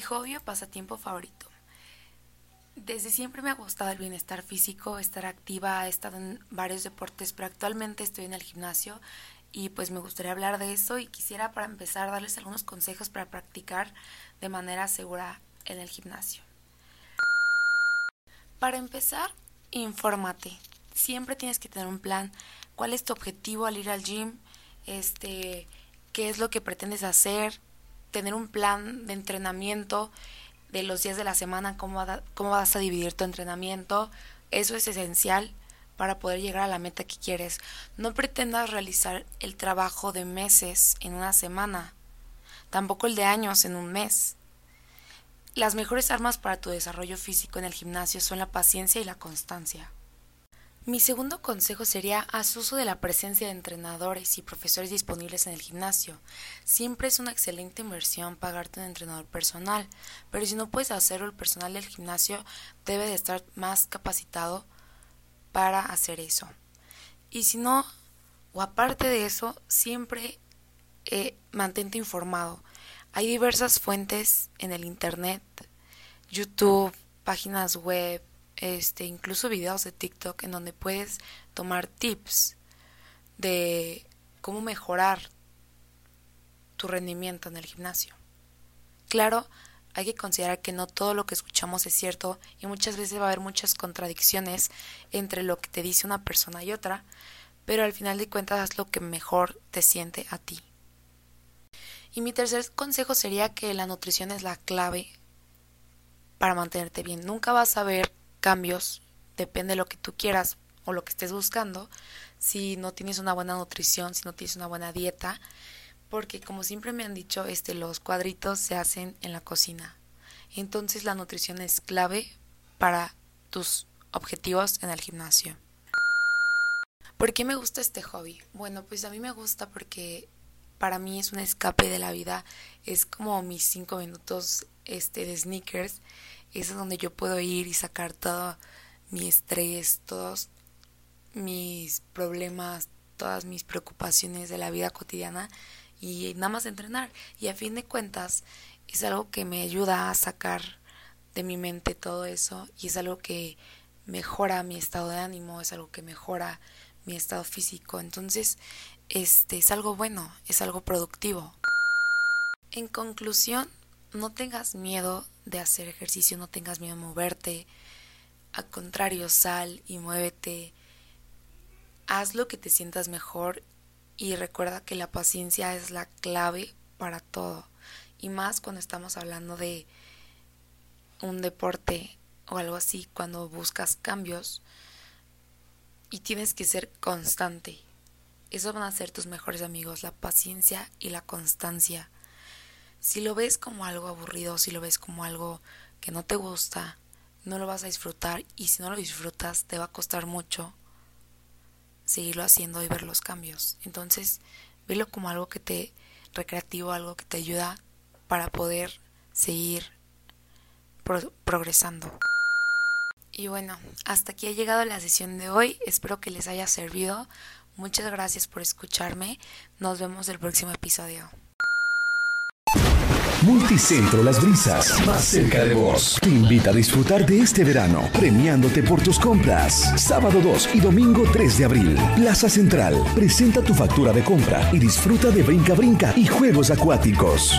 hobby o pasatiempo favorito. Desde siempre me ha gustado el bienestar físico, estar activa, he estado en varios deportes, pero actualmente estoy en el gimnasio y pues me gustaría hablar de eso y quisiera para empezar darles algunos consejos para practicar de manera segura en el gimnasio. Para empezar, infórmate. Siempre tienes que tener un plan. ¿Cuál es tu objetivo al ir al gym? Este, qué es lo que pretendes hacer, tener un plan de entrenamiento de los días de la semana, cómo, vas a dividir tu entrenamiento. Eso es esencial para poder llegar a la meta que quieres. No pretendas realizar el trabajo de meses en una semana, tampoco el de años en un mes. Las mejores armas para tu desarrollo físico en el gimnasio son la paciencia y la constancia. Mi segundo consejo sería haz uso de la presencia de entrenadores y profesores disponibles en el gimnasio. Siempre es una excelente inversión pagarte un entrenador personal, pero si no puedes hacerlo, el personal del gimnasio debe de estar más capacitado para hacer eso. Y si no, o aparte de eso, siempre eh, mantente informado. Hay diversas fuentes en el Internet, YouTube, páginas web, este, incluso videos de TikTok en donde puedes tomar tips de cómo mejorar tu rendimiento en el gimnasio. Claro, hay que considerar que no todo lo que escuchamos es cierto y muchas veces va a haber muchas contradicciones entre lo que te dice una persona y otra, pero al final de cuentas haz lo que mejor te siente a ti. Y mi tercer consejo sería que la nutrición es la clave para mantenerte bien. Nunca vas a ver cambios, depende de lo que tú quieras o lo que estés buscando, si no tienes una buena nutrición, si no tienes una buena dieta, porque como siempre me han dicho, este los cuadritos se hacen en la cocina. Entonces la nutrición es clave para tus objetivos en el gimnasio. ¿Por qué me gusta este hobby? Bueno, pues a mí me gusta porque para mí es un escape de la vida, es como mis cinco minutos este de sneakers es donde yo puedo ir y sacar todo mi estrés, todos mis problemas, todas mis preocupaciones de la vida cotidiana y nada más entrenar. Y a fin de cuentas es algo que me ayuda a sacar de mi mente todo eso y es algo que mejora mi estado de ánimo, es algo que mejora mi estado físico. Entonces, este es algo bueno, es algo productivo. En conclusión, no tengas miedo de hacer ejercicio, no tengas miedo a moverte. Al contrario, sal y muévete. Haz lo que te sientas mejor y recuerda que la paciencia es la clave para todo. Y más cuando estamos hablando de un deporte o algo así, cuando buscas cambios y tienes que ser constante. Eso van a ser tus mejores amigos, la paciencia y la constancia. Si lo ves como algo aburrido, si lo ves como algo que no te gusta, no lo vas a disfrutar y si no lo disfrutas te va a costar mucho seguirlo haciendo y ver los cambios. Entonces, velo como algo que te recreativo, algo que te ayuda para poder seguir progresando. Y bueno, hasta aquí ha llegado la sesión de hoy. Espero que les haya servido. Muchas gracias por escucharme. Nos vemos el próximo episodio. Multicentro Las Brisas, más cerca de vos. Te invita a disfrutar de este verano, premiándote por tus compras. Sábado 2 y domingo 3 de abril. Plaza Central, presenta tu factura de compra y disfruta de brinca brinca y juegos acuáticos.